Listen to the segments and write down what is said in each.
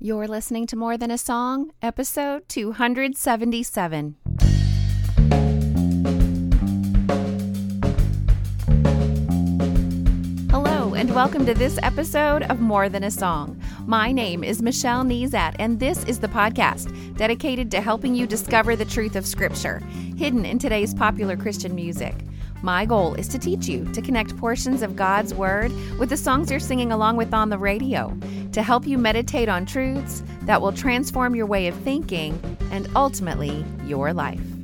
You're listening to More Than a Song, episode 277. Hello, and welcome to this episode of More Than a Song. My name is Michelle Nezat, and this is the podcast dedicated to helping you discover the truth of Scripture, hidden in today's popular Christian music. My goal is to teach you to connect portions of God's Word with the songs you're singing along with on the radio, to help you meditate on truths that will transform your way of thinking and ultimately your life.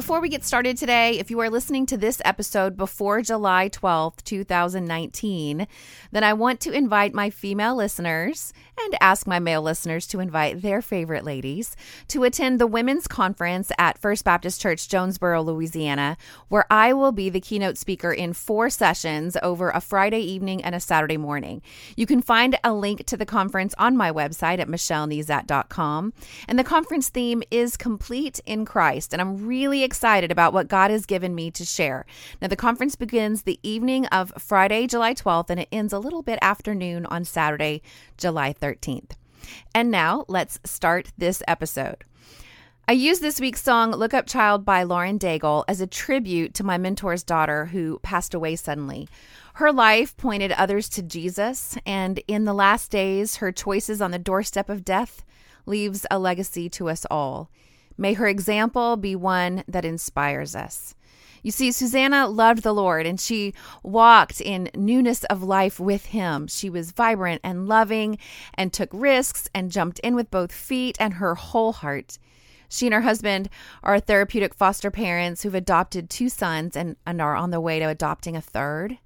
Before we get started today, if you are listening to this episode before July 12th, 2019, then I want to invite my female listeners and ask my male listeners to invite their favorite ladies to attend the Women's Conference at First Baptist Church, Jonesboro, Louisiana, where I will be the keynote speaker in four sessions over a Friday evening and a Saturday morning. You can find a link to the conference on my website at michellenezat.com. And the conference theme is Complete in Christ. And I'm really excited about what God has given me to share. Now, the conference begins the evening of Friday, July 12th, and it ends a little bit afternoon on Saturday, July 13th. And now let's start this episode. I use this week's song Look Up Child by Lauren Daigle as a tribute to my mentor's daughter who passed away suddenly. Her life pointed others to Jesus, and in the last days, her choices on the doorstep of death leaves a legacy to us all. May her example be one that inspires us. You see, Susanna loved the Lord and she walked in newness of life with him. She was vibrant and loving and took risks and jumped in with both feet and her whole heart. She and her husband are therapeutic foster parents who've adopted two sons and, and are on the way to adopting a third.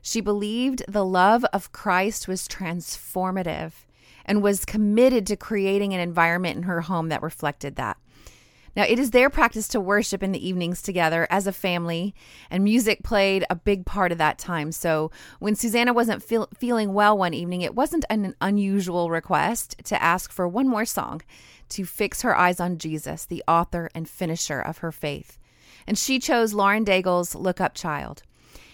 She believed the love of Christ was transformative and was committed to creating an environment in her home that reflected that. Now, it is their practice to worship in the evenings together as a family, and music played a big part of that time. So, when Susanna wasn't feel, feeling well one evening, it wasn't an unusual request to ask for one more song to fix her eyes on Jesus, the author and finisher of her faith. And she chose Lauren Daigle's Look Up Child.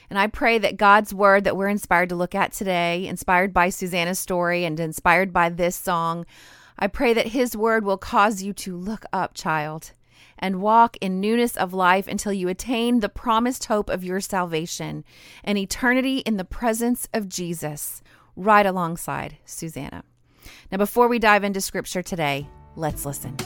And I pray that God's word that we're inspired to look at today, inspired by Susanna's story and inspired by this song, I pray that His word will cause you to look up, child, and walk in newness of life until you attain the promised hope of your salvation and eternity in the presence of Jesus, right alongside Susanna. Now, before we dive into scripture today, let's listen.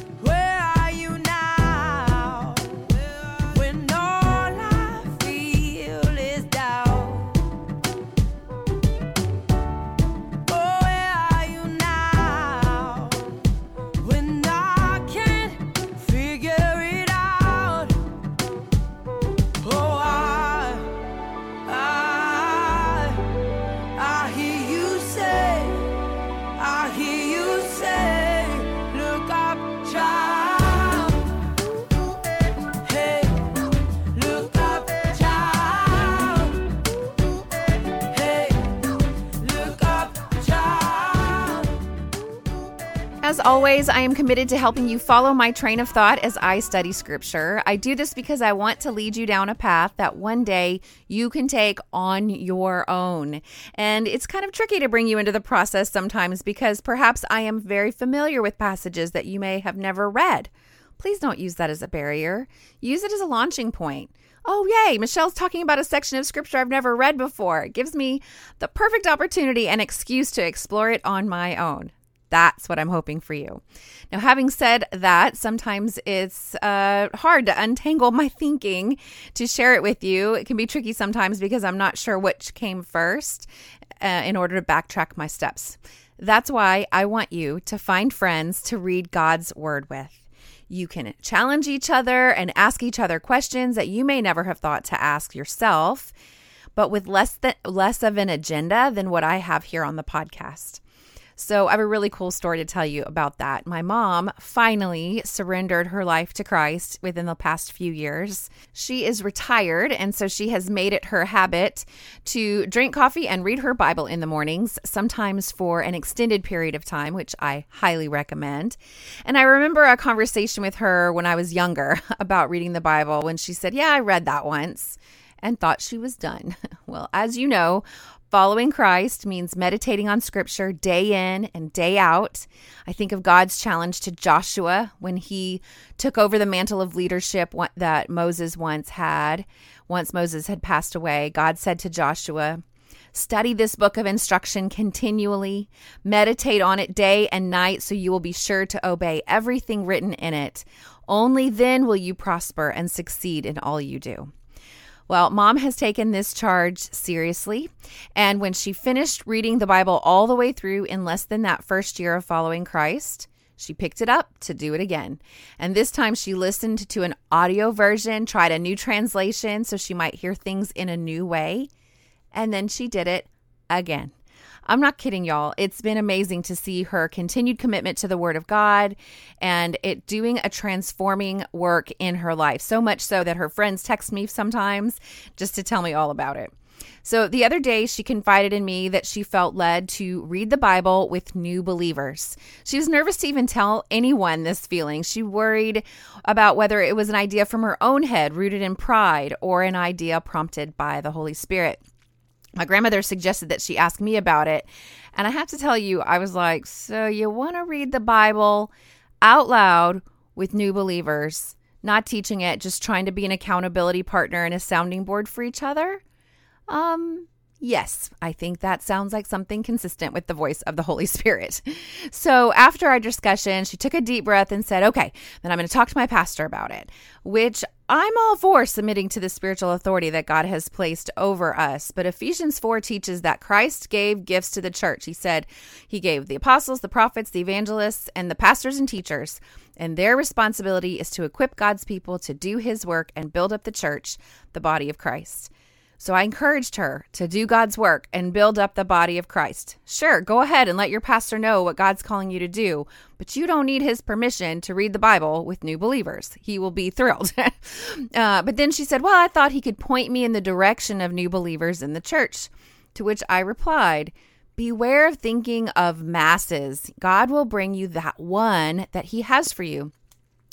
Always, I am committed to helping you follow my train of thought as I study scripture. I do this because I want to lead you down a path that one day you can take on your own. And it's kind of tricky to bring you into the process sometimes because perhaps I am very familiar with passages that you may have never read. Please don't use that as a barrier, use it as a launching point. Oh, yay, Michelle's talking about a section of scripture I've never read before. It gives me the perfect opportunity and excuse to explore it on my own. That's what I'm hoping for you. Now, having said that, sometimes it's uh, hard to untangle my thinking to share it with you. It can be tricky sometimes because I'm not sure which came first uh, in order to backtrack my steps. That's why I want you to find friends to read God's word with. You can challenge each other and ask each other questions that you may never have thought to ask yourself, but with less than less of an agenda than what I have here on the podcast. So, I have a really cool story to tell you about that. My mom finally surrendered her life to Christ within the past few years. She is retired, and so she has made it her habit to drink coffee and read her Bible in the mornings, sometimes for an extended period of time, which I highly recommend. And I remember a conversation with her when I was younger about reading the Bible when she said, Yeah, I read that once and thought she was done. Well, as you know, Following Christ means meditating on scripture day in and day out. I think of God's challenge to Joshua when he took over the mantle of leadership that Moses once had. Once Moses had passed away, God said to Joshua, Study this book of instruction continually, meditate on it day and night so you will be sure to obey everything written in it. Only then will you prosper and succeed in all you do. Well, mom has taken this charge seriously. And when she finished reading the Bible all the way through in less than that first year of following Christ, she picked it up to do it again. And this time she listened to an audio version, tried a new translation so she might hear things in a new way. And then she did it again. I'm not kidding, y'all. It's been amazing to see her continued commitment to the Word of God and it doing a transforming work in her life. So much so that her friends text me sometimes just to tell me all about it. So the other day, she confided in me that she felt led to read the Bible with new believers. She was nervous to even tell anyone this feeling. She worried about whether it was an idea from her own head, rooted in pride, or an idea prompted by the Holy Spirit my grandmother suggested that she ask me about it. And I have to tell you, I was like, So you want to read the Bible out loud with new believers, not teaching it, just trying to be an accountability partner and a sounding board for each other? Um, Yes, I think that sounds like something consistent with the voice of the Holy Spirit. So, after our discussion, she took a deep breath and said, Okay, then I'm going to talk to my pastor about it, which I'm all for submitting to the spiritual authority that God has placed over us. But Ephesians 4 teaches that Christ gave gifts to the church. He said he gave the apostles, the prophets, the evangelists, and the pastors and teachers. And their responsibility is to equip God's people to do his work and build up the church, the body of Christ. So I encouraged her to do God's work and build up the body of Christ. Sure, go ahead and let your pastor know what God's calling you to do, but you don't need his permission to read the Bible with new believers. He will be thrilled. uh, but then she said, Well, I thought he could point me in the direction of new believers in the church. To which I replied, Beware of thinking of masses. God will bring you that one that he has for you.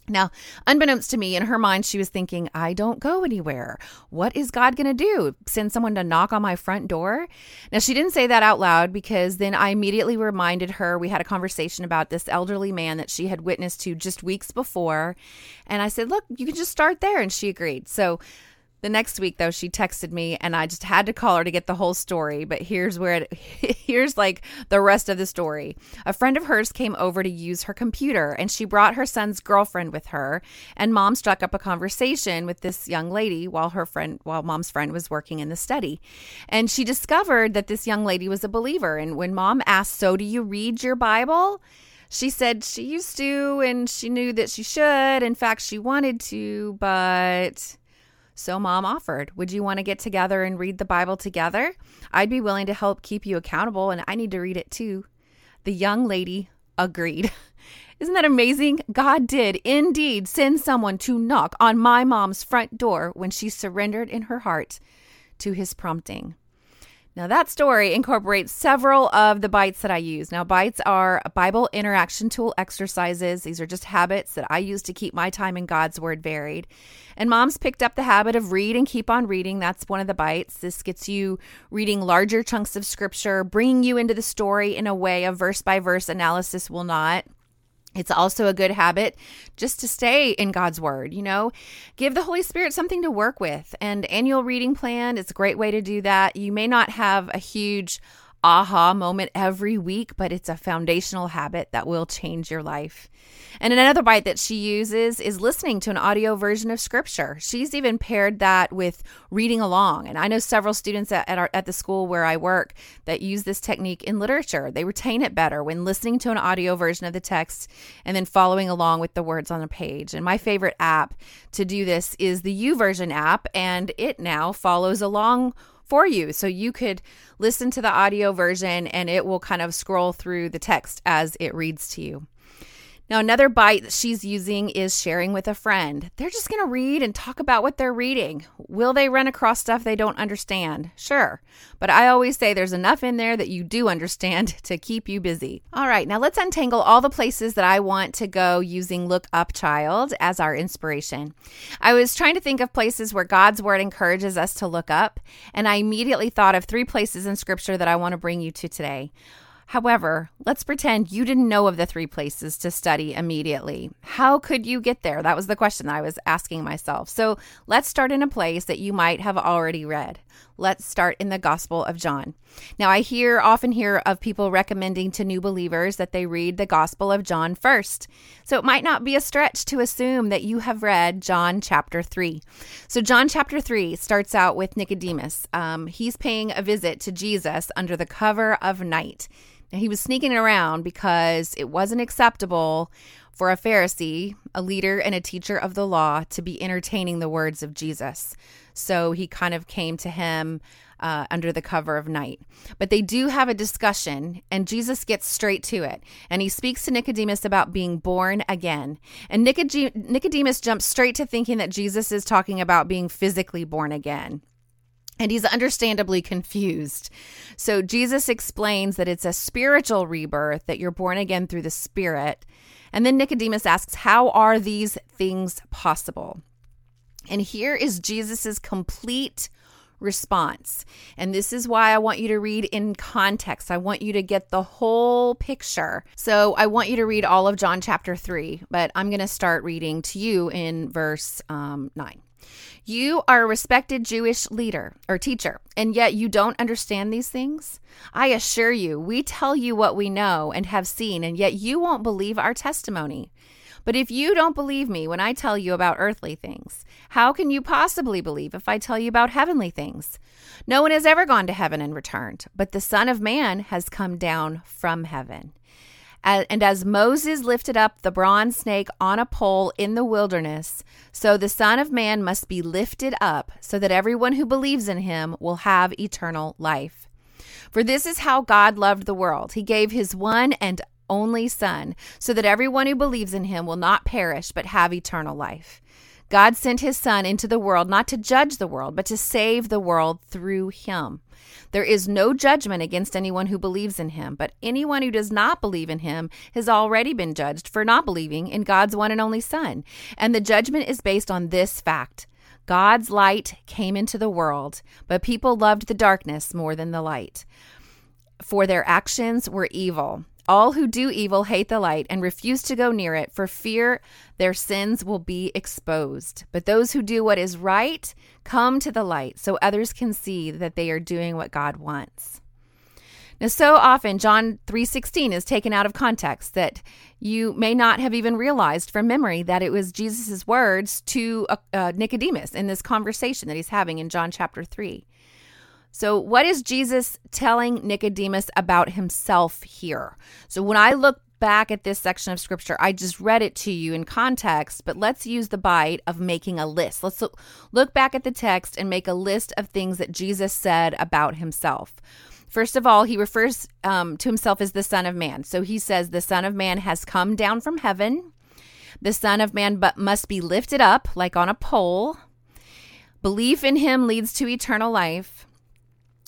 Now, unbeknownst to me, in her mind, she was thinking, I don't go anywhere. What is God going to do? Send someone to knock on my front door? Now, she didn't say that out loud because then I immediately reminded her we had a conversation about this elderly man that she had witnessed to just weeks before. And I said, Look, you can just start there. And she agreed. So the next week though she texted me and I just had to call her to get the whole story, but here's where it here's like the rest of the story. A friend of hers came over to use her computer and she brought her son's girlfriend with her and mom struck up a conversation with this young lady while her friend while mom's friend was working in the study. And she discovered that this young lady was a believer and when mom asked, "So do you read your Bible?" She said she used to and she knew that she should. In fact, she wanted to, but so mom offered, Would you want to get together and read the Bible together? I'd be willing to help keep you accountable, and I need to read it too. The young lady agreed. Isn't that amazing? God did indeed send someone to knock on my mom's front door when she surrendered in her heart to his prompting. Now, that story incorporates several of the bites that I use. Now, bites are Bible interaction tool exercises. These are just habits that I use to keep my time in God's Word varied. And mom's picked up the habit of read and keep on reading. That's one of the bites. This gets you reading larger chunks of scripture, bringing you into the story in a way a verse by verse analysis will not. It's also a good habit just to stay in God's Word, you know, give the Holy Spirit something to work with. And annual reading plan is a great way to do that. You may not have a huge aha moment every week, but it's a foundational habit that will change your life. And another bite that she uses is listening to an audio version of scripture. She's even paired that with reading along. And I know several students at, at, our, at the school where I work that use this technique in literature. They retain it better when listening to an audio version of the text and then following along with the words on a page. And my favorite app to do this is the YouVersion app, and it now follows along for you. So you could listen to the audio version and it will kind of scroll through the text as it reads to you. Now, another bite that she's using is sharing with a friend. They're just going to read and talk about what they're reading. Will they run across stuff they don't understand? Sure. But I always say there's enough in there that you do understand to keep you busy. All right, now let's untangle all the places that I want to go using Look Up Child as our inspiration. I was trying to think of places where God's Word encourages us to look up, and I immediately thought of three places in Scripture that I want to bring you to today. However, let's pretend you didn't know of the three places to study immediately. How could you get there? That was the question I was asking myself. So let's start in a place that you might have already read. Let's start in the Gospel of John. Now, I hear often hear of people recommending to new believers that they read the Gospel of John first. So it might not be a stretch to assume that you have read John chapter 3. So, John chapter 3 starts out with Nicodemus. Um, he's paying a visit to Jesus under the cover of night. He was sneaking around because it wasn't acceptable for a Pharisee, a leader and a teacher of the law, to be entertaining the words of Jesus. So he kind of came to him uh, under the cover of night. But they do have a discussion, and Jesus gets straight to it. And he speaks to Nicodemus about being born again. And Nicodemus jumps straight to thinking that Jesus is talking about being physically born again. And he's understandably confused. So Jesus explains that it's a spiritual rebirth, that you're born again through the Spirit. And then Nicodemus asks, How are these things possible? And here is Jesus's complete response. And this is why I want you to read in context. I want you to get the whole picture. So I want you to read all of John chapter 3, but I'm going to start reading to you in verse um, 9. You are a respected Jewish leader or teacher, and yet you don't understand these things? I assure you, we tell you what we know and have seen, and yet you won't believe our testimony. But if you don't believe me when I tell you about earthly things, how can you possibly believe if I tell you about heavenly things? No one has ever gone to heaven and returned, but the Son of Man has come down from heaven. And as Moses lifted up the bronze snake on a pole in the wilderness, so the Son of Man must be lifted up, so that everyone who believes in him will have eternal life. For this is how God loved the world. He gave his one and only Son, so that everyone who believes in him will not perish, but have eternal life. God sent his Son into the world not to judge the world, but to save the world through him. There is no judgment against anyone who believes in him, but anyone who does not believe in him has already been judged for not believing in God's one and only Son. And the judgment is based on this fact God's light came into the world, but people loved the darkness more than the light, for their actions were evil. All who do evil hate the light and refuse to go near it for fear their sins will be exposed. But those who do what is right come to the light so others can see that they are doing what God wants. Now so often John 3:16 is taken out of context that you may not have even realized from memory that it was Jesus' words to uh, uh, Nicodemus in this conversation that he's having in John chapter 3. So, what is Jesus telling Nicodemus about himself here? So, when I look back at this section of scripture, I just read it to you in context, but let's use the bite of making a list. Let's look, back at the text and make a list of things that Jesus said about himself. First of all, he refers um, to himself as the Son of Man. So he says, The Son of Man has come down from heaven. The Son of Man but must be lifted up like on a pole. Belief in him leads to eternal life.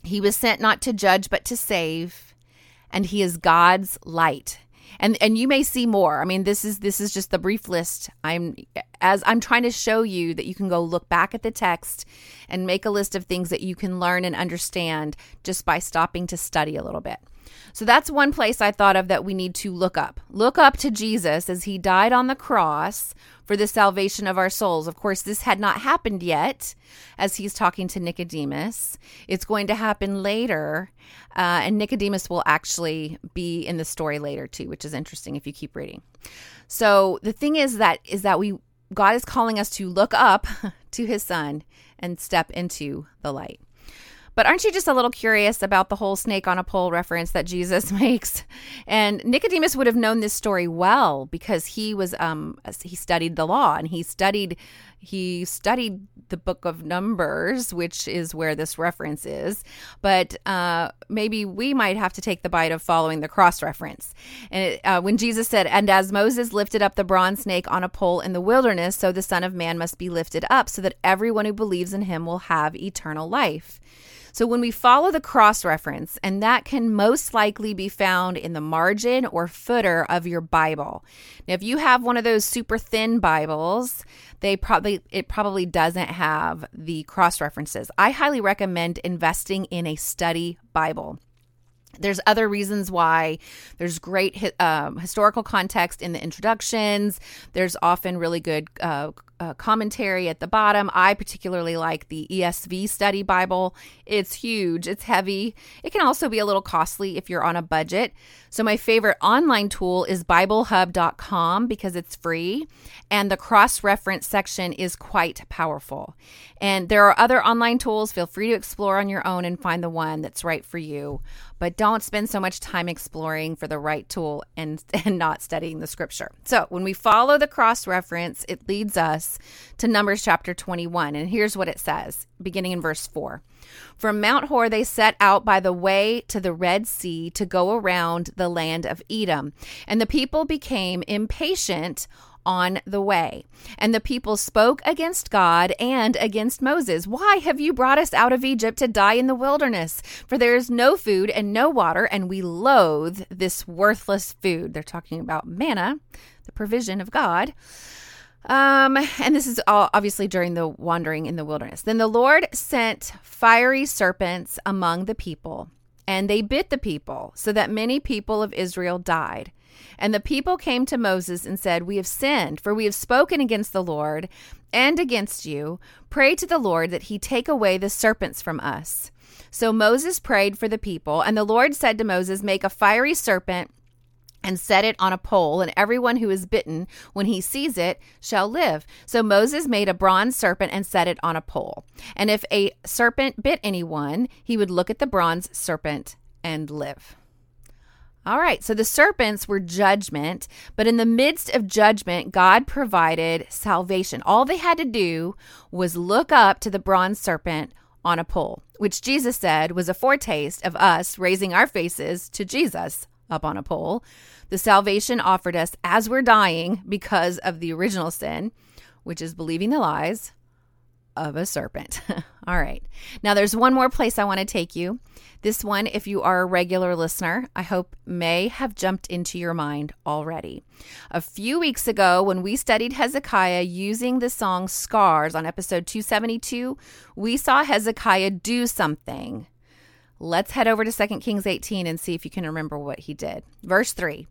He was sent not to judge, but to save, and he is God's light. And and you may see more. I mean, this is this is just the brief list. I'm as I'm trying to show you that you can go look back at the text and make a list of things that you can learn and understand just by stopping to study a little bit. So that's one place I thought of that we need to look up. Look up to Jesus as he died on the cross for the salvation of our souls. Of course, this had not happened yet as he's talking to Nicodemus. It's going to happen later. Uh, and Nicodemus will actually be in the story later too, which is interesting if you keep reading. So the thing is that is that we God is calling us to look up to his son and step into the light. But aren't you just a little curious about the whole snake on a pole reference that Jesus makes? And Nicodemus would have known this story well because he was um he studied the law and he studied he studied the book of Numbers, which is where this reference is. But uh, maybe we might have to take the bite of following the cross reference. And it, uh, when Jesus said, "And as Moses lifted up the bronze snake on a pole in the wilderness, so the Son of Man must be lifted up, so that everyone who believes in him will have eternal life." So when we follow the cross reference, and that can most likely be found in the margin or footer of your Bible. Now, if you have one of those super thin Bibles, they probably it probably doesn't have the cross references. I highly recommend investing in a study Bible. There's other reasons why there's great um, historical context in the introductions. There's often really good uh, uh, commentary at the bottom. I particularly like the ESV Study Bible. It's huge, it's heavy. It can also be a little costly if you're on a budget. So, my favorite online tool is BibleHub.com because it's free and the cross reference section is quite powerful. And there are other online tools. Feel free to explore on your own and find the one that's right for you. But don't spend so much time exploring for the right tool and, and not studying the scripture. So, when we follow the cross reference, it leads us to Numbers chapter 21. And here's what it says, beginning in verse 4. From Mount Hor, they set out by the way to the Red Sea to go around the land of Edom. And the people became impatient on the way. And the people spoke against God and against Moses. Why have you brought us out of Egypt to die in the wilderness? For there is no food and no water, and we loathe this worthless food. They're talking about manna, the provision of God. Um, and this is all obviously during the wandering in the wilderness. Then the Lord sent fiery serpents among the people, and they bit the people, so that many people of Israel died. And the people came to Moses and said, We have sinned, for we have spoken against the Lord and against you. Pray to the Lord that he take away the serpents from us. So Moses prayed for the people, and the Lord said to Moses, Make a fiery serpent and set it on a pole, and everyone who is bitten, when he sees it, shall live. So Moses made a bronze serpent and set it on a pole. And if a serpent bit anyone, he would look at the bronze serpent and live. All right, so the serpents were judgment, but in the midst of judgment, God provided salvation. All they had to do was look up to the bronze serpent on a pole, which Jesus said was a foretaste of us raising our faces to Jesus up on a pole. The salvation offered us as we're dying because of the original sin, which is believing the lies of a serpent. All right. Now, there's one more place I want to take you. This one, if you are a regular listener, I hope may have jumped into your mind already. A few weeks ago, when we studied Hezekiah using the song Scars on episode 272, we saw Hezekiah do something Let's head over to 2 Kings 18 and see if you can remember what he did. Verse 3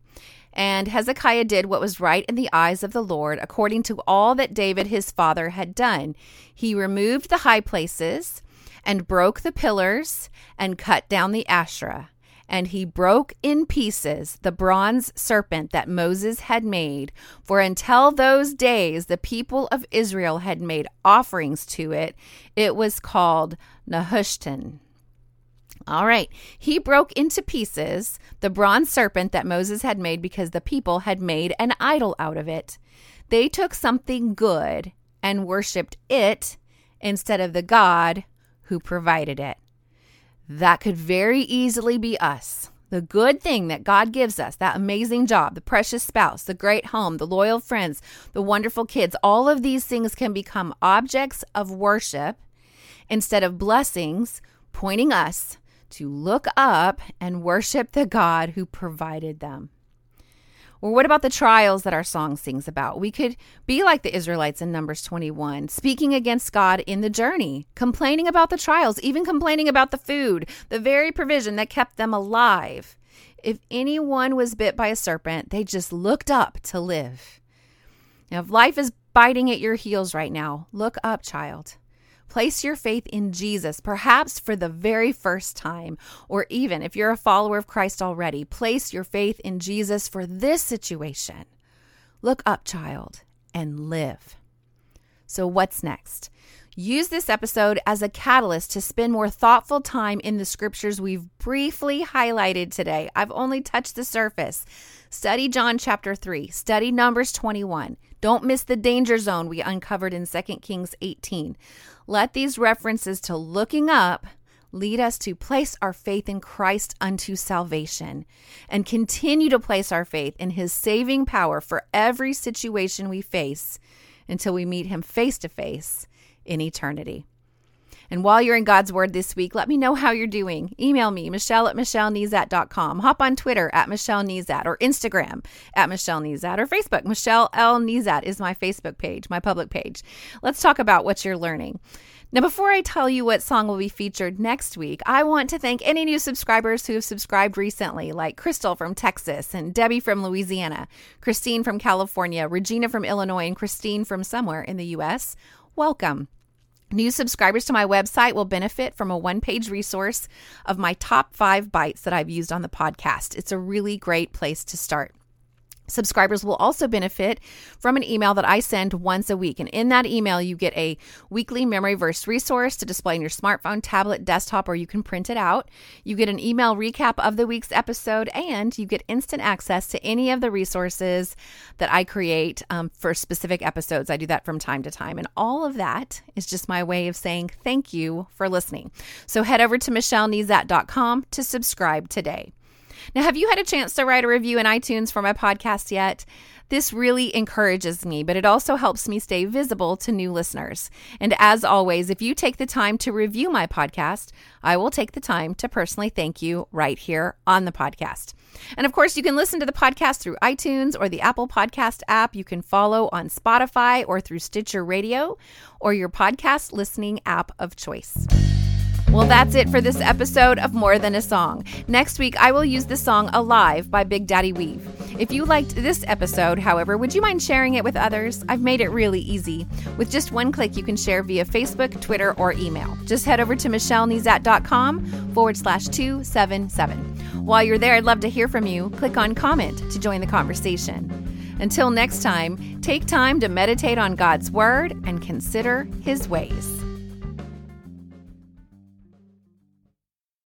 And Hezekiah did what was right in the eyes of the Lord, according to all that David his father had done. He removed the high places and broke the pillars and cut down the Asherah. And he broke in pieces the bronze serpent that Moses had made. For until those days, the people of Israel had made offerings to it. It was called Nehushtan. All right. He broke into pieces the bronze serpent that Moses had made because the people had made an idol out of it. They took something good and worshiped it instead of the God who provided it. That could very easily be us. The good thing that God gives us, that amazing job, the precious spouse, the great home, the loyal friends, the wonderful kids, all of these things can become objects of worship instead of blessings pointing us to look up and worship the God who provided them. Or what about the trials that our song sings about? We could be like the Israelites in Numbers 21, speaking against God in the journey, complaining about the trials, even complaining about the food, the very provision that kept them alive. If anyone was bit by a serpent, they just looked up to live. Now, if life is biting at your heels right now, look up, child. Place your faith in Jesus, perhaps for the very first time, or even if you're a follower of Christ already, place your faith in Jesus for this situation. Look up, child, and live. So, what's next? Use this episode as a catalyst to spend more thoughtful time in the scriptures we've briefly highlighted today. I've only touched the surface. Study John chapter 3, study Numbers 21. Don't miss the danger zone we uncovered in 2 Kings 18. Let these references to looking up lead us to place our faith in Christ unto salvation and continue to place our faith in his saving power for every situation we face until we meet him face to face in eternity. And while you're in God's Word this week, let me know how you're doing. Email me, Michelle at MichelleNezat.com. Hop on Twitter at Michelle Nezat or Instagram at Michelle Nezat or Facebook. Michelle L. Nezat is my Facebook page, my public page. Let's talk about what you're learning. Now, before I tell you what song will be featured next week, I want to thank any new subscribers who have subscribed recently, like Crystal from Texas and Debbie from Louisiana, Christine from California, Regina from Illinois, and Christine from somewhere in the U.S. Welcome. New subscribers to my website will benefit from a one page resource of my top five bites that I've used on the podcast. It's a really great place to start. Subscribers will also benefit from an email that I send once a week. And in that email, you get a weekly memory verse resource to display on your smartphone, tablet, desktop, or you can print it out. You get an email recap of the week's episode, and you get instant access to any of the resources that I create um, for specific episodes. I do that from time to time. And all of that is just my way of saying thank you for listening. So head over to michellenezat.com to subscribe today. Now, have you had a chance to write a review in iTunes for my podcast yet? This really encourages me, but it also helps me stay visible to new listeners. And as always, if you take the time to review my podcast, I will take the time to personally thank you right here on the podcast. And of course, you can listen to the podcast through iTunes or the Apple Podcast app. You can follow on Spotify or through Stitcher Radio or your podcast listening app of choice. Well, that's it for this episode of More Than a Song. Next week, I will use the song Alive by Big Daddy Weave. If you liked this episode, however, would you mind sharing it with others? I've made it really easy. With just one click, you can share via Facebook, Twitter, or email. Just head over to michellenezat.com forward slash 277. While you're there, I'd love to hear from you. Click on comment to join the conversation. Until next time, take time to meditate on God's Word and consider His ways.